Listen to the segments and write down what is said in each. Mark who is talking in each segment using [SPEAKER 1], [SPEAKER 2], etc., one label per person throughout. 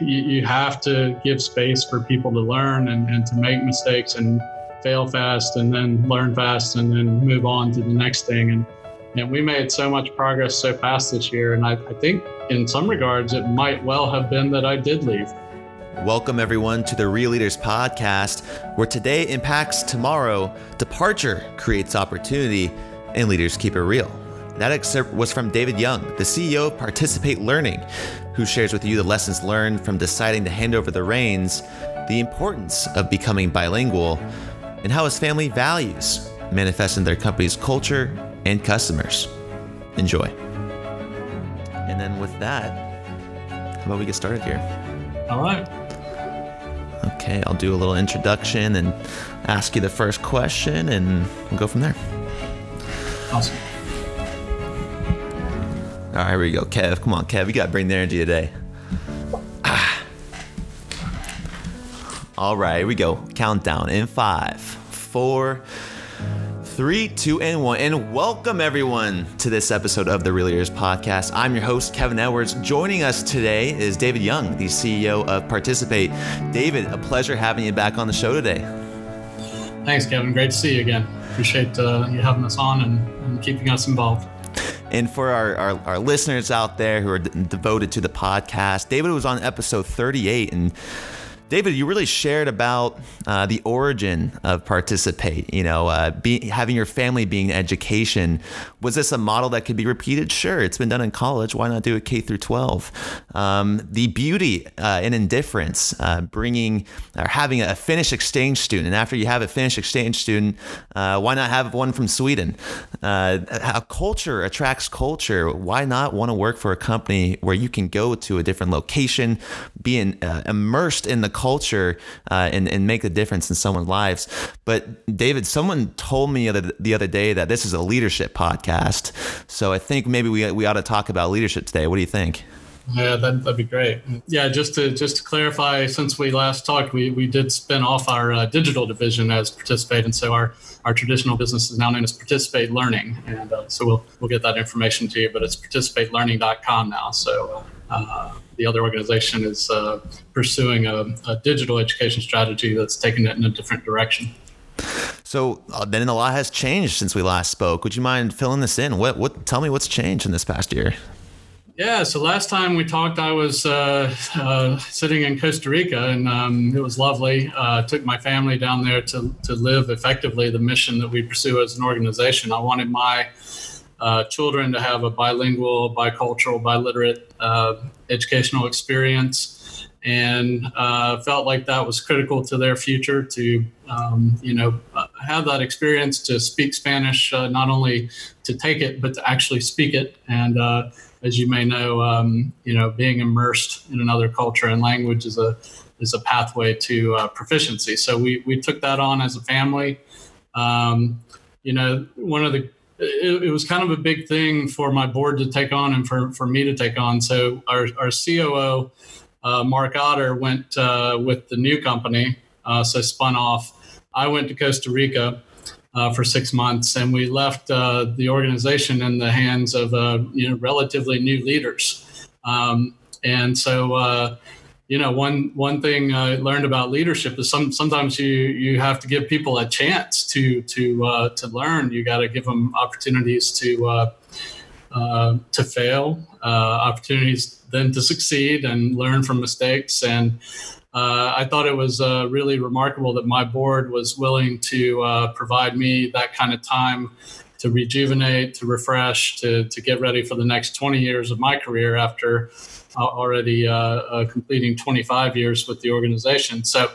[SPEAKER 1] you, you have to give space for people to learn and, and to make mistakes and fail fast and then learn fast and then move on to the next thing. And, and we made so much progress so fast this year. And I, I think in some regards, it might well have been that I did leave.
[SPEAKER 2] Welcome, everyone, to the Real Leaders Podcast, where today impacts tomorrow, departure creates opportunity, and leaders keep it real. That excerpt was from David Young, the CEO of Participate Learning, who shares with you the lessons learned from deciding to hand over the reins, the importance of becoming bilingual, and how his family values manifest in their company's culture and customers. Enjoy. And then with that, how about we get started here?
[SPEAKER 1] All right.
[SPEAKER 2] Okay, I'll do a little introduction and ask you the first question, and we'll go from there.
[SPEAKER 1] Awesome.
[SPEAKER 2] All right, here we go. Kev, come on, Kev. You got to bring the energy today. Ah. All right, here we go. Countdown in five, four, three, two, and one. And welcome everyone to this episode of the Real Leaders Podcast. I'm your host, Kevin Edwards. Joining us today is David Young, the CEO of Participate. David, a pleasure having you back on the show today.
[SPEAKER 1] Thanks, Kevin. Great to see you again. Appreciate uh, you having us on and, and keeping us involved.
[SPEAKER 2] And for our, our, our, listeners out there who are d- devoted to the podcast, David was on episode 38 and David, you really shared about uh, the origin of Participate. You know, uh, be, having your family being education. Was this a model that could be repeated? Sure, it's been done in college. Why not do it K through 12? Um, the beauty uh, in indifference, uh, bringing or having a Finnish exchange student, and after you have a Finnish exchange student, uh, why not have one from Sweden? Uh, how culture attracts culture. Why not want to work for a company where you can go to a different location, be in, immersed in the culture uh, and, and make a difference in someone's lives. But David, someone told me the other day that this is a leadership podcast. So I think maybe we, we ought to talk about leadership today. What do you think?
[SPEAKER 1] Yeah, that, that'd be great. Yeah, just to just to clarify, since we last talked, we, we did spin off our uh, digital division as Participate, and so our, our traditional business is now known as Participate Learning, and uh, so we'll we'll get that information to you. But it's participatelearning.com now. So uh, the other organization is uh, pursuing a, a, digital education strategy that's taking it in a different direction.
[SPEAKER 2] So uh, then a lot has changed since we last spoke. Would you mind filling this in? What what? Tell me what's changed in this past year.
[SPEAKER 1] Yeah, so last time we talked, I was uh, uh, sitting in Costa Rica, and um, it was lovely. Uh, took my family down there to to live effectively the mission that we pursue as an organization. I wanted my uh, children to have a bilingual, bicultural, biliterate uh, educational experience, and uh, felt like that was critical to their future to, um, you know, uh, have that experience to speak Spanish, uh, not only to take it but to actually speak it. And uh, as you may know, um, you know, being immersed in another culture and language is a is a pathway to proficiency. So we we took that on as a family. Um, you know, one of the it, it, was kind of a big thing for my board to take on and for, for me to take on. So our, our COO, uh, Mark Otter, went uh, with the new company, uh, so spun off. I went to Costa Rica uh, for six months, and we left uh, the organization in the hands of uh, you know relatively new leaders. Um, and so you know one one thing I learned about leadership is some sometimes you you have to give people a chance to to uh, to learn. You got to give them opportunities to uh, uh, to fail, uh, opportunities then to succeed and learn from mistakes. And uh, I thought it was uh, really remarkable that my board was willing to provide me that kind of time to rejuvenate, to refresh, to to get ready for the next 20 years of my career after already uh, uh, completing 25 years with the organization. So,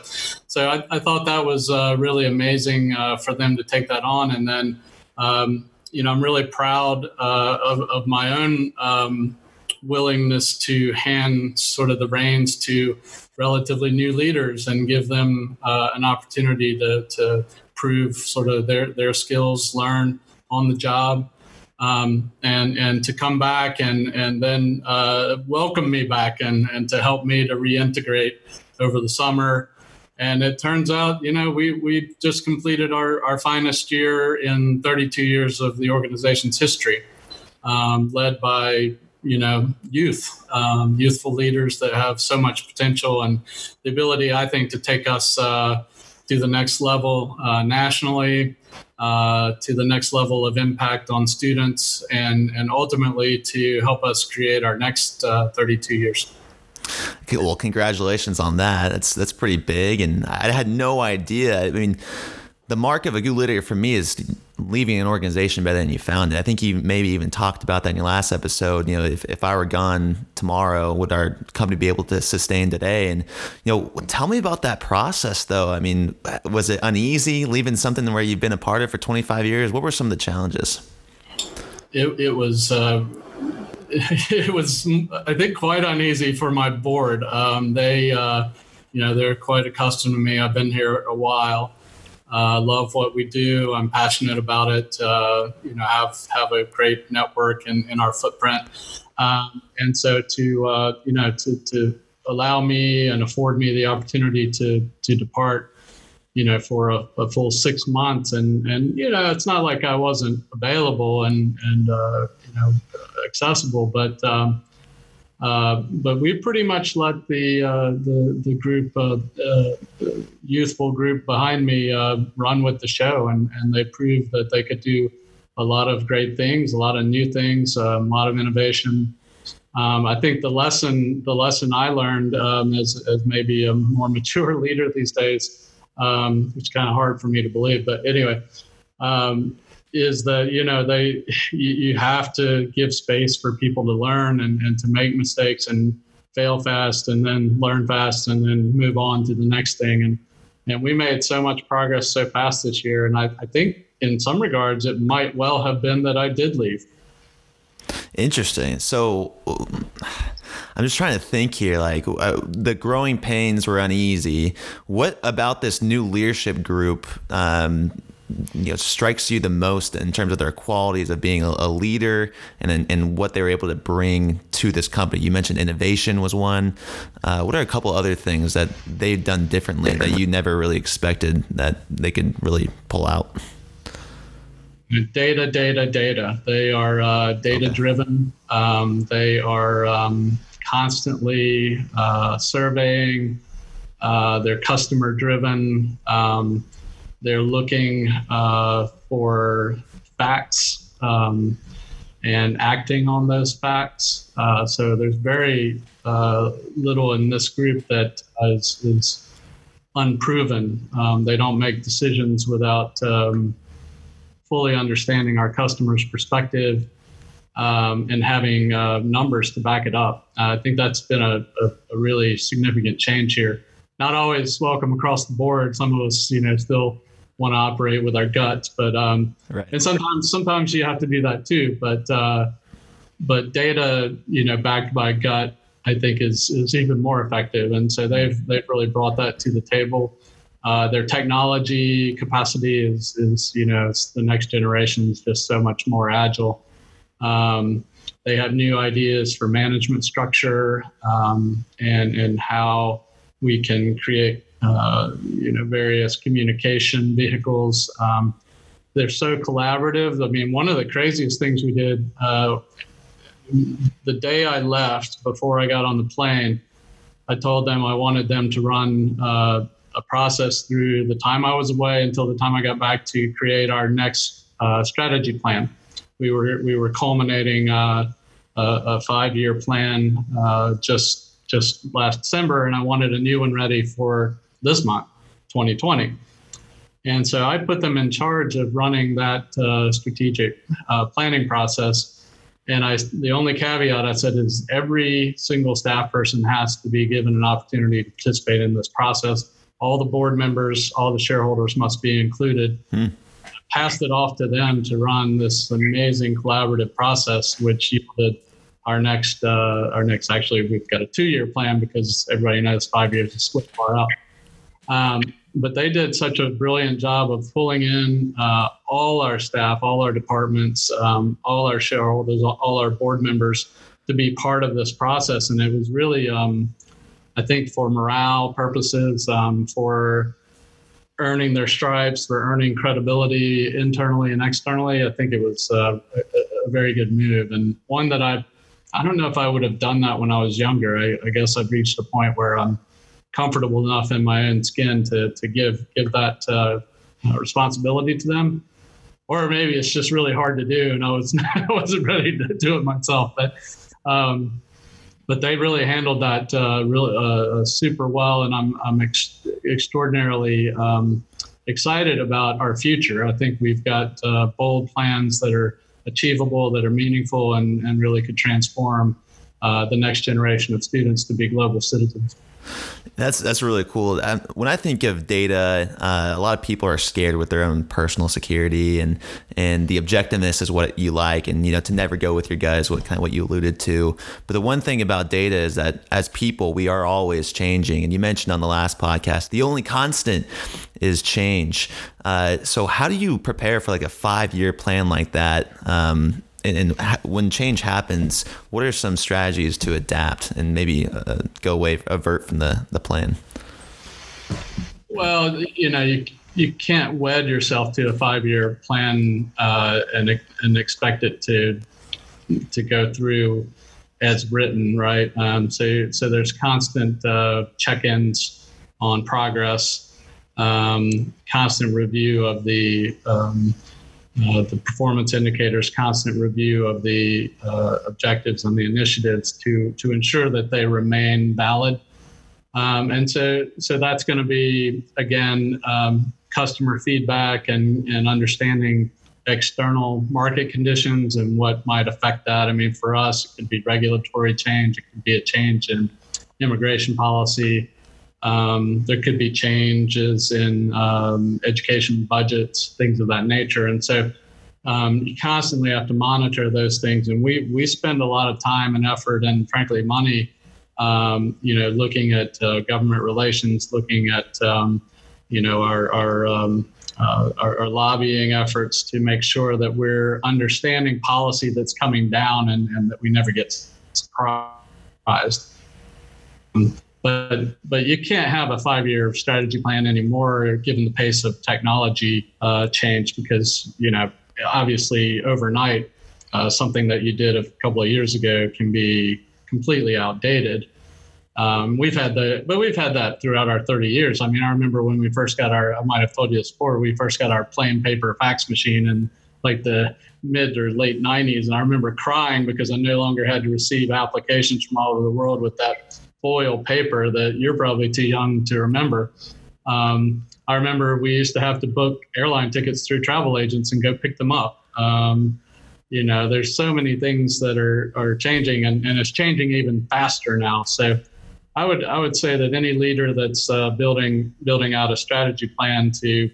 [SPEAKER 1] so I, I thought that was uh, really amazing for them to take that on. And then, um, you know, I'm really proud of, of, my own um, willingness to hand sort of the reins to relatively new leaders and give them uh, an opportunity to, to prove sort of their, their skills, learn on the job, um, and and to come back and and then uh, welcome me back and and to help me to reintegrate over the summer. And it turns out, you know, we we just completed our our finest year in 32 years of the organization's history, um, led by you know, youth, um, youthful leaders that have so much potential and the ability, I think, to take us uh, to the next level uh, nationally, uh, to the next level of impact on students, and and ultimately to help us create our next uh, 32 years.
[SPEAKER 2] Okay, well, congratulations on that. That's that's pretty big, and I had no idea. I mean, the mark of a good leader for me is leaving an organization better than you found it. I think you maybe even talked about that in your last episode. You know, if, if I were gone tomorrow, would our company be able to sustain today? And, you know, tell me about that process though. I mean, was it uneasy leaving something where you've been a part of for 25 years? What were some of the challenges?
[SPEAKER 1] It, it was, uh, it was, I think, quite uneasy for my board. Um, they, uh, you know, they're quite accustomed to me. I've been here a while. Uh, love what we do. I'm passionate about it. Uh, you know, have have a great network in, in our footprint, um, and so to uh, you know to to allow me and afford me the opportunity to to depart, you know, for a, a full six months, and and you know, it's not like I wasn't available and and uh, you know accessible, but um, uh, but we pretty much let the uh, the, the group, uh, youthful group behind me, uh, run with the show, and, and they proved that they could do a lot of great things, a lot of new things, a lot of innovation. Um, I think the lesson the lesson I learned um, as, as maybe a more mature leader these days, um, which is kind of hard for me to believe, but anyway, um, is that you know they you, you, have to give space for people to learn and, and to make mistakes and fail fast and then learn fast and then move on to the next thing and and we made so much progress so fast this year and I, I think in some regards it might well have been that I did leave.
[SPEAKER 2] Interesting. So I'm just trying to think here. Like uh, the growing pains were uneasy. What about this new leadership group um, you know strikes you the most in terms of their qualities of being a, a leader and and what they were able to bring to this company? You mentioned innovation was one. Uh, what are a couple other things that they've done differently that you never really expected that they could really pull out?
[SPEAKER 1] Data, data, data. They are uh, data okay. driven. Um, they are um, constantly uh, surveying. Uh, they're customer driven. Um, they're looking uh, for facts um, and acting on those facts. Uh, so there's very uh, little in this group that is, is unproven. Um, they don't make decisions without um, fully understanding our customer's perspective um, and having uh, numbers to back it up. I think that's been a, a, a, really significant change here. Not always welcome across the board. Some of us, you know, still want to operate with our guts. But um, right. and sometimes sometimes you have to do that too. But uh, but data, you know, backed by gut, I think is is even more effective. And so they've they've really brought that to the table. Uh, their technology capacity is is you know the next generation is just so much more agile. Um, they have new ideas for management structure um, and and how we can create you know, various communication vehicles. Um, they're so collaborative. I mean, one of the craziest things we did uh, the day I left, before I got on the plane, I told them I wanted them to run uh, a process through the time I was away until the time I got back to create our next uh, strategy plan. We were we were culminating uh, a, a five year plan uh, just just last December, and I wanted a new one ready for this month, 2020. And so I put them in charge of running that uh, strategic uh, planning process. And I, the only caveat I said is every single staff person has to be given an opportunity to participate in this process. All the board members, all the shareholders must be included. Hmm. Passed it off to them to run this amazing collaborative process, which yielded our next, uh, our next. Actually, we've got a two-year plan because everybody knows five years is split far out. Um, but they did such a brilliant job of pulling in uh, all our staff, all our departments, um, all our shareholders, all our board members to be part of this process. And it was really, um, I think, for morale purposes, um, for earning their stripes, for earning credibility internally and externally. I think it was uh, a, a, very good move and one that I I don't know if I would have done that when I was younger. I, I guess I've reached a point where I'm comfortable enough in my own skin to to give give that uh, responsibility to them. Or maybe it's just really hard to do, and I was I wasn't ready to do it myself. But um, but they really handled that uh, really uh, uh, super well, and I'm I'm ex- extraordinarily um, excited about our future. I think we've got uh, bold plans that are achievable, that are meaningful, and and really could transform uh, the next generation of students to be global citizens.
[SPEAKER 2] That's that's really cool. When I think of data, uh, a lot of people are scared with their own personal security, and and the objectiveness is what you like, and you know to never go with your guys. what kind of what you alluded to. But the one thing about data is that as people, we are always changing. And you mentioned on the last podcast, the only constant is change. Uh, so how do you prepare for like a five year plan like that? Um, and, and when change happens, what are some strategies to adapt and maybe uh, go away, avert from the, the plan?
[SPEAKER 1] Well, you know, you, you can't wed yourself to a five year plan uh, and, and expect it to, to go through as written, right? Um, so, so there's constant uh, check ins on progress, um, constant review of the, um, uh, the performance indicators, constant review of the uh, objectives and the initiatives to to ensure that they remain valid. Um, and so so that's going to be again um, customer feedback and and understanding external market conditions and what might affect that. I mean, for us, it could be regulatory change, it could be a change in immigration policy. Um, there could be changes in um, education budgets, things of that nature. And so um, you constantly have to monitor those things. And we, we spend a lot of time and effort and, frankly, money, um, you know, looking at uh, government relations, looking at, um, you know, our, our, um, uh, our, our, lobbying efforts to make sure that we're understanding policy that's coming down and, and that we never get surprised but but you can't have a five year strategy plan anymore given the pace of technology uh, change because you know obviously overnight uh, something that you did a couple of years ago can be completely outdated. Um, we've had the, but we've had that throughout our 30 years. I mean, I remember when we first got our, I might have told you this before, we first got our plain paper fax machine in like the mid or late 90s. And I remember crying because I no longer had to receive applications from all over the world with that foil paper that you're probably too young to remember. Um, I remember we used to have to book airline tickets through travel agents and go pick them up. Um, you know, there's so many things that are are changing, and, and it's changing even faster now. So, I would I would say that any leader that's uh, building building out a strategy plan to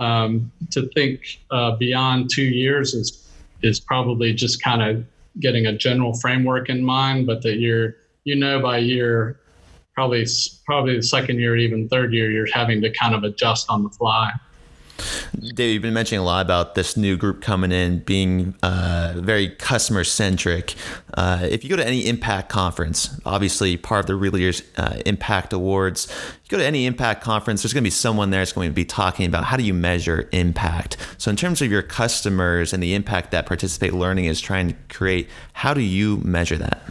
[SPEAKER 1] um, to think uh, beyond two years is is probably just kind of getting a general framework in mind, but that you're you know by year probably probably the second year even third year you're having to kind of adjust on the fly
[SPEAKER 2] Dave, you've been mentioning a lot about this new group coming in being uh, very customer centric. Uh, if you go to any Impact conference, obviously part of the Real Leaders uh, Impact Awards, you go to any Impact conference, there's going to be someone there that's going to be talking about how do you measure impact. So, in terms of your customers and the impact that Participate Learning is trying to create, how do you measure that?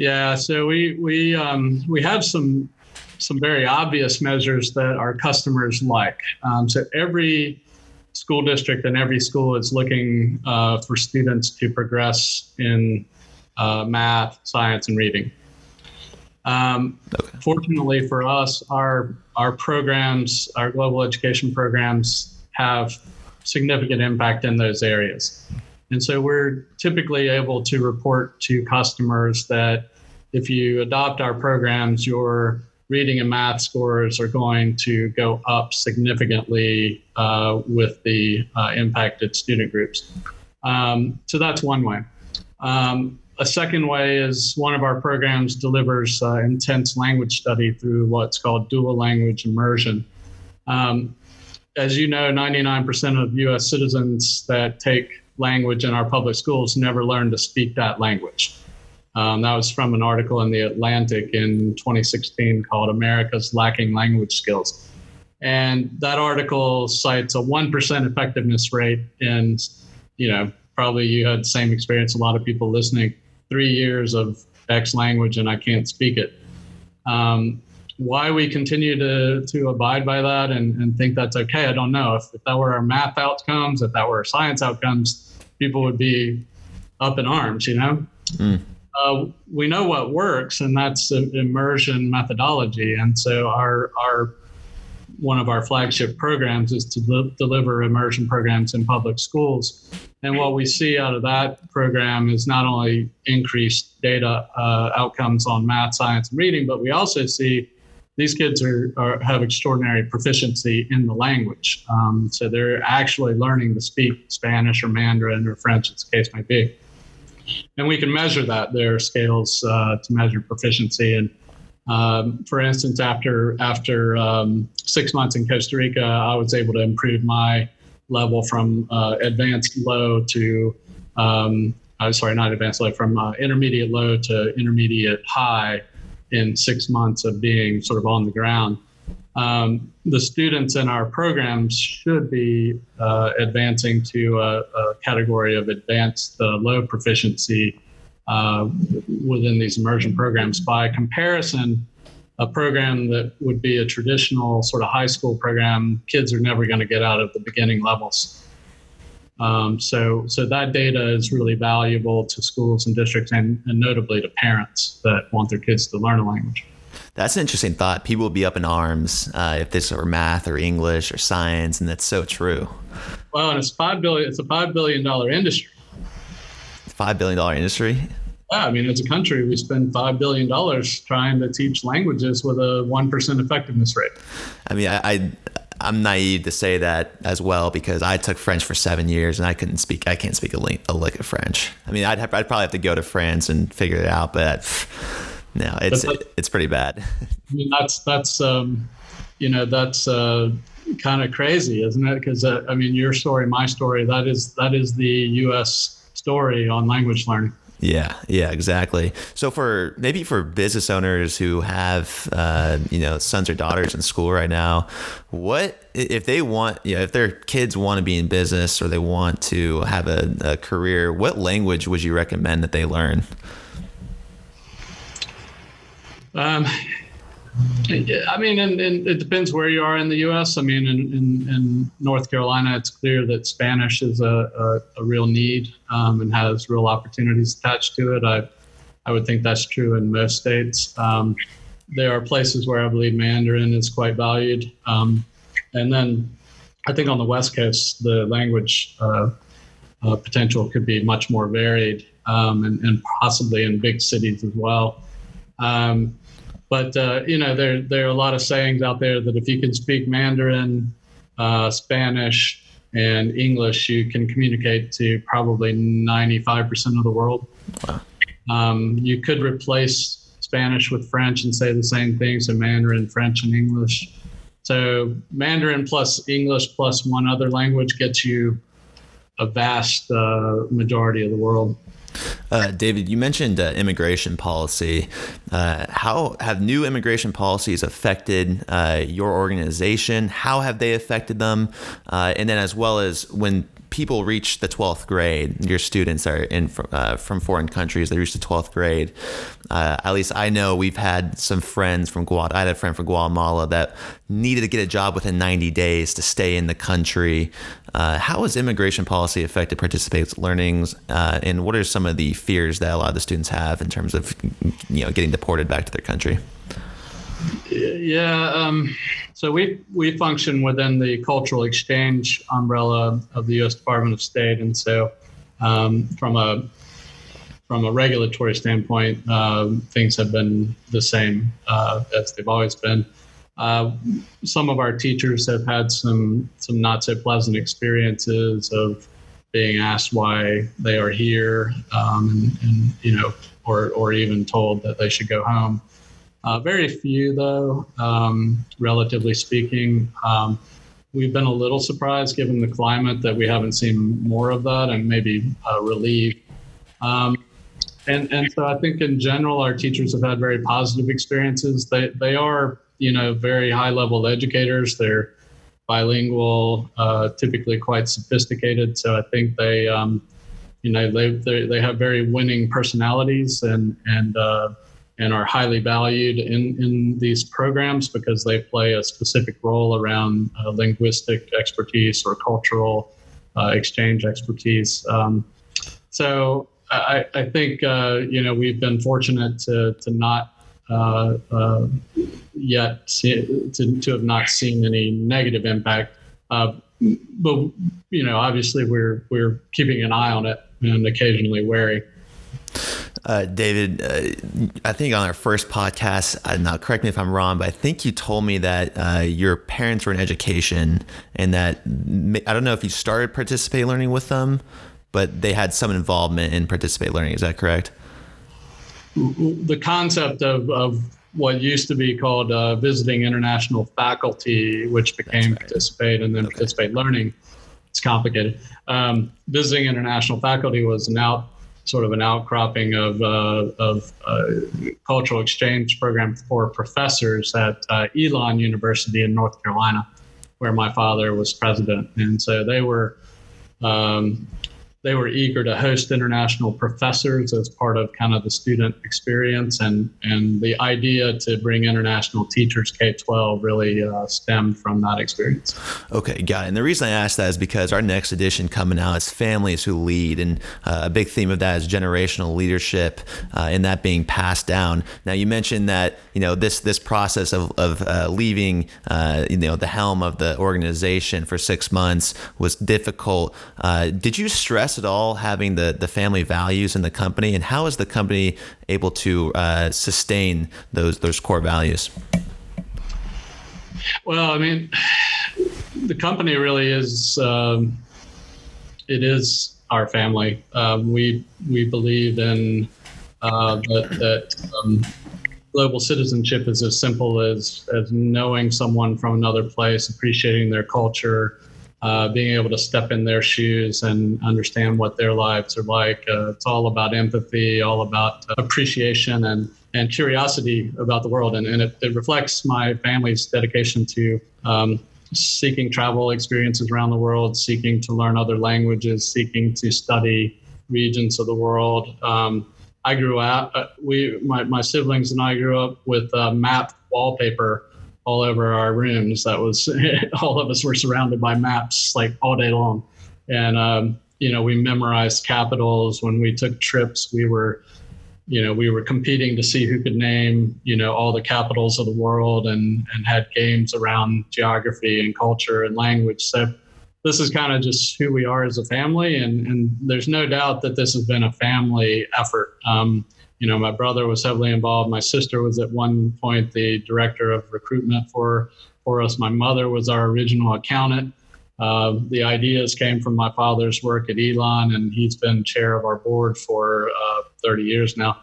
[SPEAKER 1] Yeah, so we we um, we have some some very obvious measures that our customers like. Um, so every school district and every school is looking uh, for students to progress in uh, math, science, and reading. Um, okay. Fortunately for us, our our programs, our global education programs, have significant impact in those areas. And so we're typically able to report to customers that if you adopt our programs, your reading and math scores are going to go up significantly uh, with the uh, impacted student groups. Um, so that's one way. Um, a second way is one of our programs delivers uh, intense language study through what's called dual language immersion. Um, as you know, 99% of US citizens that take language in our public schools never learn to speak that language. Um, that was from an article in the Atlantic in 2016 called America's Lacking Language Skills. And that article cites a 1% effectiveness rate in, you know, probably you had the same experience. A lot of people listening. Three years of X language and I can't speak it. Um, why we continue to to abide by that and, and think that's okay, I don't know. If, if that were our math outcomes, if that were our science outcomes, people would be up in arms, you know. Mm. Uh, we know what works, and that's immersion methodology. And so our our one of our flagship programs is to li- deliver immersion programs in public schools. And what we see out of that program is not only increased data uh, outcomes on math, science, and reading, but we also see these kids are, are have extraordinary proficiency in the language. Um, so they're actually learning to speak Spanish or Mandarin or French, as the case might be. And we can measure that. There are scales uh, to measure proficiency. And um, for instance, after after um, six months in Costa Rica, I was able to improve my level from uh, advanced low to um, uh, sorry, not advanced low, from uh, intermediate low to intermediate high in six months of being sort of on the ground. Um, the students in our programs should be uh, advancing to a, a, category of advanced uh, low proficiency uh, within these immersion programs. By comparison, a program that would be a traditional sort of high school program, kids are never going to get out of the beginning levels. Um, so, so that data is really valuable to schools and districts, and, and notably to parents that want their kids to learn a language.
[SPEAKER 2] That's an interesting thought. People would be up in arms uh, if this were math or English or science, and that's so true.
[SPEAKER 1] Well, and it's five billion. It's a five billion dollar industry.
[SPEAKER 2] Five billion dollar industry.
[SPEAKER 1] Yeah, I mean, as a country, we spend five billion dollars trying to teach languages with a one percent effectiveness rate.
[SPEAKER 2] I mean, I, I I'm naive to say that as well because I took French for seven years and I couldn't speak. I can't speak a lick, a lick of French. I mean, I'd have, I'd probably have to go to France and figure it out, but no, it's it's pretty bad.
[SPEAKER 1] I mean, that's that's um, you know that's uh, kind of crazy, isn't it? Because uh, I mean, your story, my story, that is that is the U.S. story on language learning.
[SPEAKER 2] Yeah, yeah, exactly. So for maybe for business owners who have uh, you know sons or daughters in school right now, what if they want you know if their kids want to be in business or they want to have a, a career, what language would you recommend that they learn?
[SPEAKER 1] Um, I mean, and, and, it depends where you are in the U.S. I mean, in, in, in North Carolina, it's clear that Spanish is a, a, a real need um, and has real opportunities attached to it. I, I would think that's true in most states. Um, there are places where I believe Mandarin is quite valued. Um, and then I think on the West Coast, the language uh, uh, potential could be much more varied um, and, and, possibly in big cities as well. But uh, you know, there there are a lot of sayings out there that if you can speak Mandarin, uh, Spanish, and English, you can communicate to probably 95% of the world. Wow. Um, you could replace Spanish with French and say the same thing. So Mandarin, French, and English. So Mandarin plus English plus one other language gets you a vast uh, majority of the world.
[SPEAKER 2] Uh, David, you mentioned uh, immigration policy. Uh, how have new immigration policies affected uh, your organization? How have they affected them? Uh, and then, as well as when people reach the 12th grade, your students are in uh, from foreign countries, they reach the 12th grade. At least I know we've had some friends from Guatemala. I had a friend from Guatemala that needed to get a job within 90 days to stay in the country. Uh, how has immigration policy affected Participate Learning's, uh, and what are some of the fears that a lot of the students have in terms of you know getting deported back to their country?
[SPEAKER 1] Yeah, um, so we we function within the cultural exchange umbrella of the U.S. Department of State, and so um, from a from a regulatory standpoint, uh, things have been the same uh, as they've always been. Uh, some of our teachers have had some some not so pleasant experiences of being asked why they are here, um, and, and, you know, or or even told that they should go home. Uh, very few, though, um, relatively speaking. Um, we've been a little surprised given the climate that we haven't seen more of that and maybe uh, relieved. Um, and, and so I think in general, our teachers have had very positive experiences. They, they are, you know, very high level educators. They're bilingual, uh, typically quite sophisticated. So I think they, um, you know they they, they have very winning personalities and and uh, and are highly valued in in these programs because they play a specific role around uh, linguistic expertise or cultural uh, exchange expertise. Um, so I, I think uh, you know we've been fortunate to to not uh, uh, yet to, to have not seen any negative impact. Uh, but you know, obviously, we're we're keeping an eye on it and occasionally wary.
[SPEAKER 2] Uh, David, uh, I think on our first podcast, uh, now correct me if I'm wrong, but I think you told me that uh, your parents were in education and that I don't know if you started participate learning with them, but they had some involvement in participate learning. Is that correct?
[SPEAKER 1] The concept of, of what used to be called uh, visiting international faculty, which became right. participate and then okay. participate learning, it's complicated. Um, visiting international faculty was an out sort of an outcropping of, uh, of uh, cultural exchange program for professors at uh, Elon University in North Carolina, where my father was president. And so they were um, they were eager to host international professors as part of kind of the student experience. And and the idea to bring international teachers k-12 really uh, stemmed from that experience.
[SPEAKER 2] Okay got it. And the reason i asked that is because our next edition coming out is families who lead. And uh, a big theme of that is generational leadership uh, and that being passed down. Now you mentioned that you know this this process of, of uh, leaving uh, you know the helm of the organization for six months was difficult. Uh, did you stress at all having the, the family values in the company, and how is the company able to uh, sustain those those core values?
[SPEAKER 1] Well, I mean, the company really is um, it is our family. Um, we we believe in uh, that, that um, global citizenship is as simple as as knowing someone from another place, appreciating their culture, uh, being able to step in their shoes and understand what their lives are like. Uh, it's all about empathy, all about appreciation and, and curiosity about the world. And, and it, it reflects my family's dedication to um, seeking travel experiences around the world, seeking to learn other languages, seeking to study regions of the world. Um, I grew up, uh, we, my, my siblings and I grew up with uh, map wallpaper all over our rooms. That was all of us were surrounded by maps like all day long, and um, you know we memorized capitals. When we took trips, we were you know we were competing to see who could name you know all the capitals of the world and and had games around geography and culture and language. So this is kind of just who we are as a family, and and there's no doubt that this has been a family effort. Um, you know, my brother was heavily involved. My sister was at one point the director of recruitment for for us. My mother was our original accountant. Uh, the ideas came from my father's work at Elon, and he's been chair of our board for uh, 30 years now.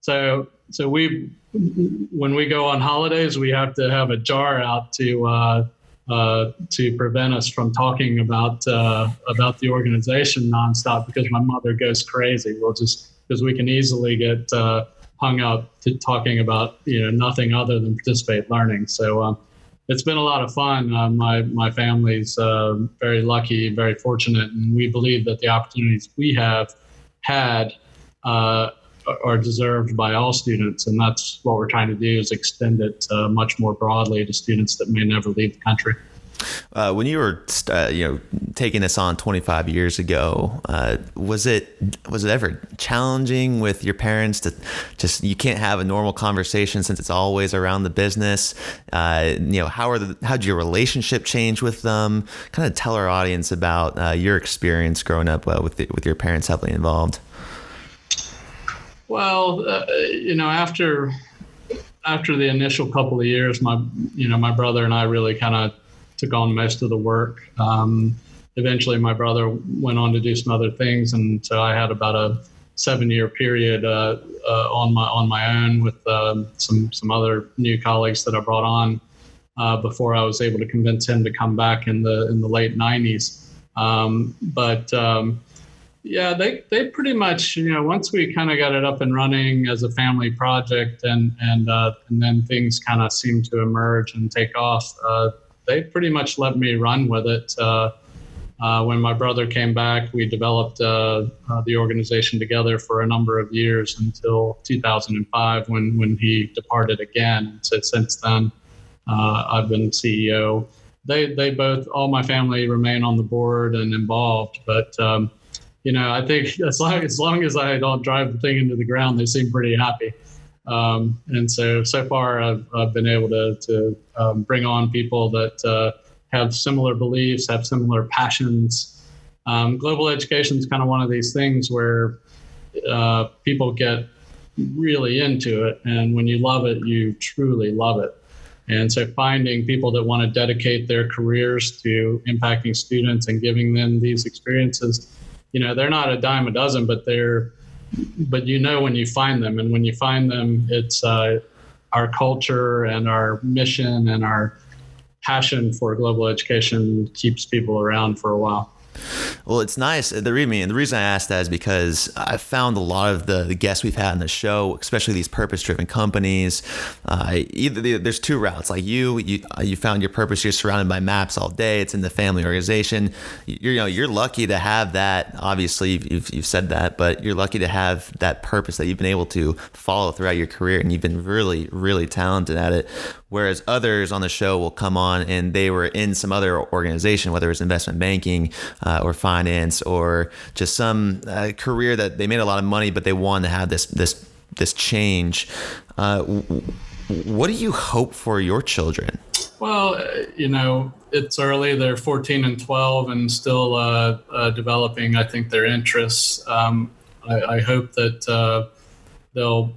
[SPEAKER 1] So, so we, when we go on holidays, we have to have a jar out to uh, uh to prevent us from talking about uh, about the organization nonstop because my mother goes crazy. We'll just because we can easily get uh, hung up to talking about you know nothing other than participate learning. So um, it's been a lot of fun. Uh, my my family's uh, very lucky, very fortunate, and we believe that the opportunities we have had uh, are deserved by all students, and that's what we're trying to do is extend it uh, much more broadly to students that may never leave the country.
[SPEAKER 2] Uh, when you were, uh, you know, taking this on 25 years ago, uh, was it was it ever challenging with your parents to just you can't have a normal conversation since it's always around the business? Uh, you know, how are the how did your relationship change with them? Kind of tell our audience about uh, your experience growing up uh, with the, with your parents heavily involved.
[SPEAKER 1] Well, you know, after after the initial couple of years, my you know my brother and I really kind of took on most of the work. Um, eventually, my brother went on to do some other things, and so I had about a seven-year period uh, uh, on my on my own with um, some some other new colleagues that I brought on uh, before I was able to convince him to come back in the in the late '90s. Um, but um, yeah, they, they pretty much, you know, once we kind of got it up and running as a family project and, and, uh, and then things kind of seemed to emerge and take off, uh, they pretty much let me run with it. Uh, Uh, when my brother came back, we developed uh, uh, the organization together for a number of years until 2005 when, when he departed again. So since then, uh, I've been CEO. They, they both, all my family remain on the board and involved, but um, you know, I think as long, as long as I don't drive the thing into the ground, they seem pretty happy. Um, and so, so far, I've, I've been able to, to um, bring on people that uh, have similar beliefs, have similar passions. Um, global education is kind of one of these things where uh, people get really into it. And when you love it, you truly love it. And so, finding people that want to dedicate their careers to impacting students and giving them these experiences, you know, they're not a dime a dozen, but they're but you know when you find them, and when you find them, it's uh, our culture and our mission and our passion for global education keeps people around for a while.
[SPEAKER 2] Well, it's nice. The reason, the reason I asked that is because I found a lot of the, the guests we've had on the show, especially these purpose-driven companies. Uh, either there's two routes. Like you, you, you found your purpose. You're surrounded by maps all day. It's in the family organization. You're, you know, you're lucky to have that. Obviously, you've, you've said that, but you're lucky to have that purpose that you've been able to follow throughout your career, and you've been really, really talented at it. Whereas others on the show will come on and they were in some other organization, whether it's investment banking uh, or finance or just some uh, career that they made a lot of money, but they wanted to have this this this change. Uh, what do you hope for your children?
[SPEAKER 1] Well, uh, you know, it's early. They're 14 and 12 and still uh, uh, developing, I think, their interests. Um, I, I, hope that they'll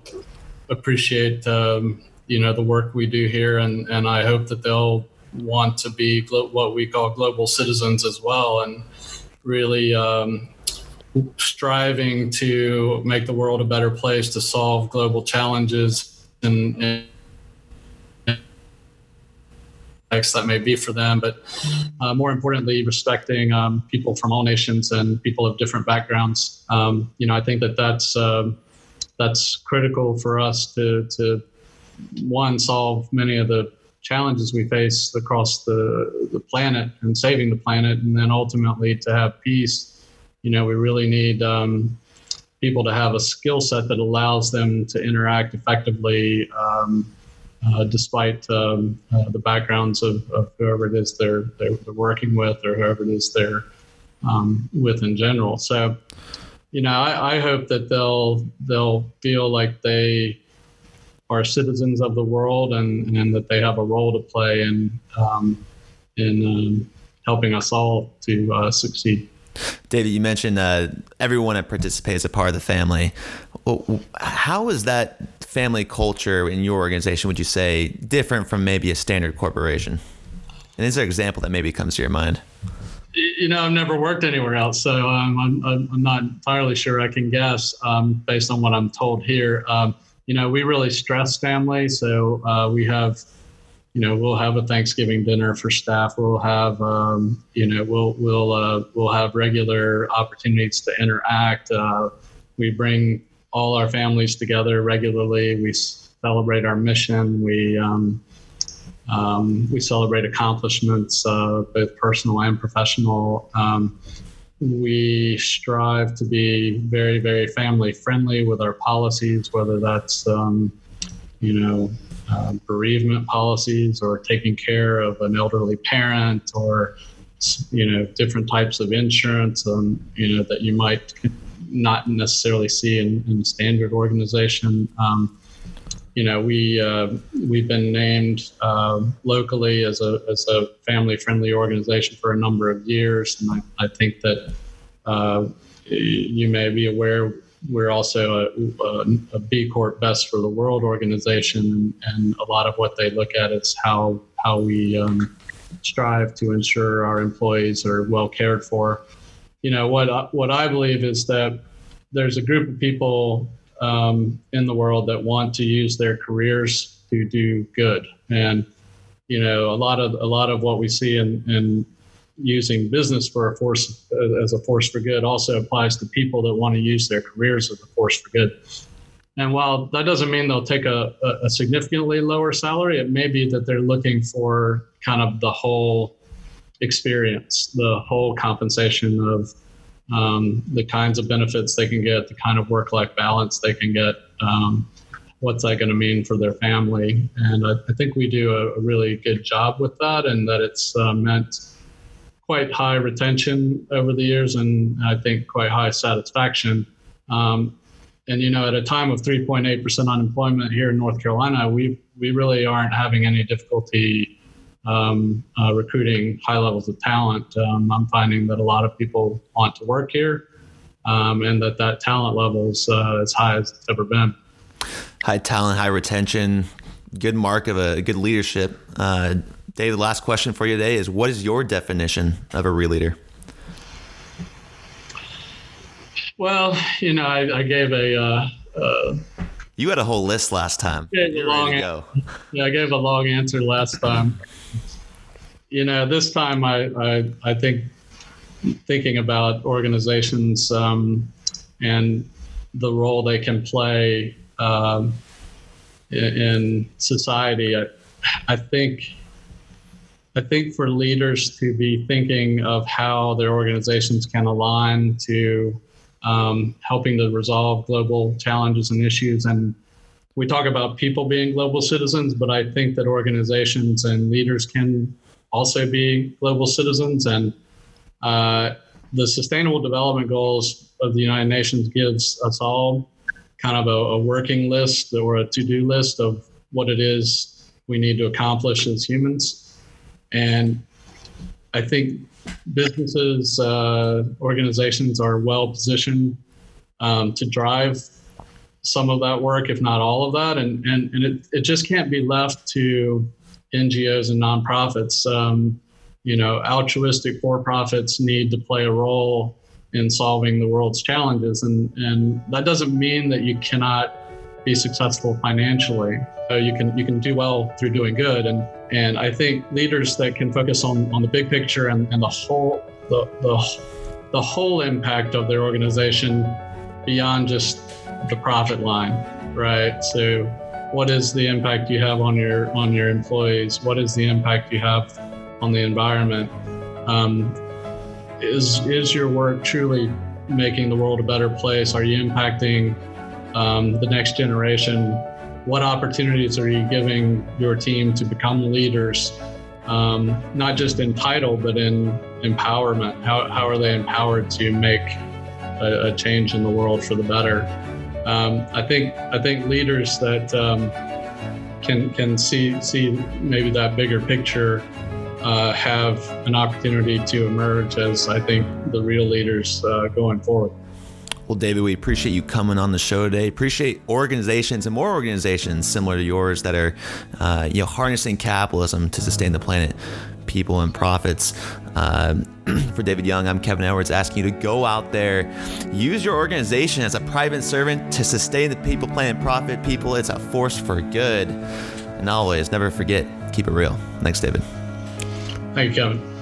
[SPEAKER 1] appreciate um, you know the work we do here, and and I hope that they'll want to be glo- what we call global citizens as well, and really um, striving to make the world a better place to solve global challenges and, and that may be for them, but uh, more importantly, respecting um, people from all nations and people of different backgrounds. Um, you know, I think that that's uh, that's critical for us to to one solve many of the challenges we face across the, the planet and saving the planet and then ultimately to have peace. You know we really need um, people to have a skill set that allows them to interact effectively um, uh, despite um, uh, the backgrounds of, of, whoever it is they're, they're, working with or whoever it is they're um, with in general. So you know I, I hope that they'll they'll feel like they are citizens of the world and, and that they have a role to play in um, in um, helping us all to uh, succeed.
[SPEAKER 2] David, you mentioned uh, everyone that participates is a part of the family. How is that family culture in your organization, would you say, different from maybe a standard corporation? And is there an example that maybe comes to your mind?
[SPEAKER 1] You know, I've never worked anywhere else, so um, I'm, I'm, not entirely sure I can guess um, based on what I'm told here. Um, you know, we really stress family. So uh, we have, you know, we'll have a Thanksgiving dinner for staff. We'll have, um, you know, we'll we'll uh, we'll have regular opportunities to interact. Uh, we bring all our families together regularly. We celebrate our mission. We um, um, we celebrate accomplishments, uh, both personal and professional. We strive to be very, very family friendly with our policies, whether that's, um, you know, uh, bereavement policies or taking care of an elderly parent or, you know, different types of insurance, um, you know, that you might not necessarily see in, in a standard organization. Um, you know, we uh, we've been named uh, locally as a as a family friendly organization for a number of years, and I, I think that uh, you may be aware we're also a, a, a B Corp Best for the World organization, and a lot of what they look at is how how we um, strive to ensure our employees are well cared for. You know what what I believe is that there's a group of people um, in the world that want to use their careers to do good. And you know, a lot of a lot of what we see in, in using business for a force as a force for good also applies to people that want to use their careers as a force for good. And while that doesn't mean they'll take a, a significantly lower salary, it may be that they're looking for kind of the whole experience, the whole compensation of um, the kinds of benefits they can get, the kind of work life balance they can get. Um, what's that going to mean for their family? And I, I think we do a, a, really good job with that, and that it's uh, meant quite high retention over the years, and I think quite high satisfaction. Um, and you know, at a time of 3.8% unemployment here in North Carolina, we we really aren't having any difficulty um, uh, recruiting high levels of talent. Um, I'm finding that a lot of people want to work here, um, and that that talent level is uh, as high as it's ever been.
[SPEAKER 2] High talent, high retention, good mark of a good leadership. Uh, Dave, the last question for you today is: What is your definition of a real leader?
[SPEAKER 1] Well, you know, I, I gave a.
[SPEAKER 2] You had a whole list last time.
[SPEAKER 1] You're long go. Yeah, I gave a long answer last time. you know, this time I, I, I think thinking about organizations um, and the role they can play um, in, in, society, I, I think I think for leaders to be thinking of how their organizations can align to um, helping to resolve global challenges and issues. And we talk about people being global citizens, but I think that organizations and leaders can also be global citizens. And uh, the Sustainable Development Goals of the United Nations gives us all kind of a, a working list or a to-do list of what it is we need to accomplish as humans. And I think businesses, uh, organizations are well positioned um, to drive some of that work, if not all of that. And, and, and it, it just can't be left to NGOs and nonprofits. Um, you know, altruistic for profits need to play a role in solving the world's challenges. And, and that doesn't mean that you cannot be successful financially. Uh, you can you can do well through doing good. And and I think leaders that can focus on, on the big picture and, and the whole the, the the whole impact of their organization beyond just the profit line, right? So what is the impact you have on your on your employees? What is the impact you have on the environment? Um, is is your work truly making the world a better place? Are you impacting um, the next generation? what opportunities are you giving your team to become leaders, um, not just in title, but in empowerment? How, how are they empowered to make a, a change in the world for the better? Um, I think I think leaders that um, can can see see maybe that bigger picture uh, have an opportunity to emerge as I think the real leaders uh, going forward.
[SPEAKER 2] Well, David, we appreciate you coming on the show today. Appreciate organizations and more organizations similar to yours that are, uh, you know, harnessing capitalism to sustain the planet, people, and profits. Uh, for David Young, I'm Kevin Edwards, asking you to go out there, use your organization as a private servant to sustain the people, planet, profit. People, it's a force for good. And always, never forget, keep it real. Thanks, David.
[SPEAKER 1] Thank you, Kevin.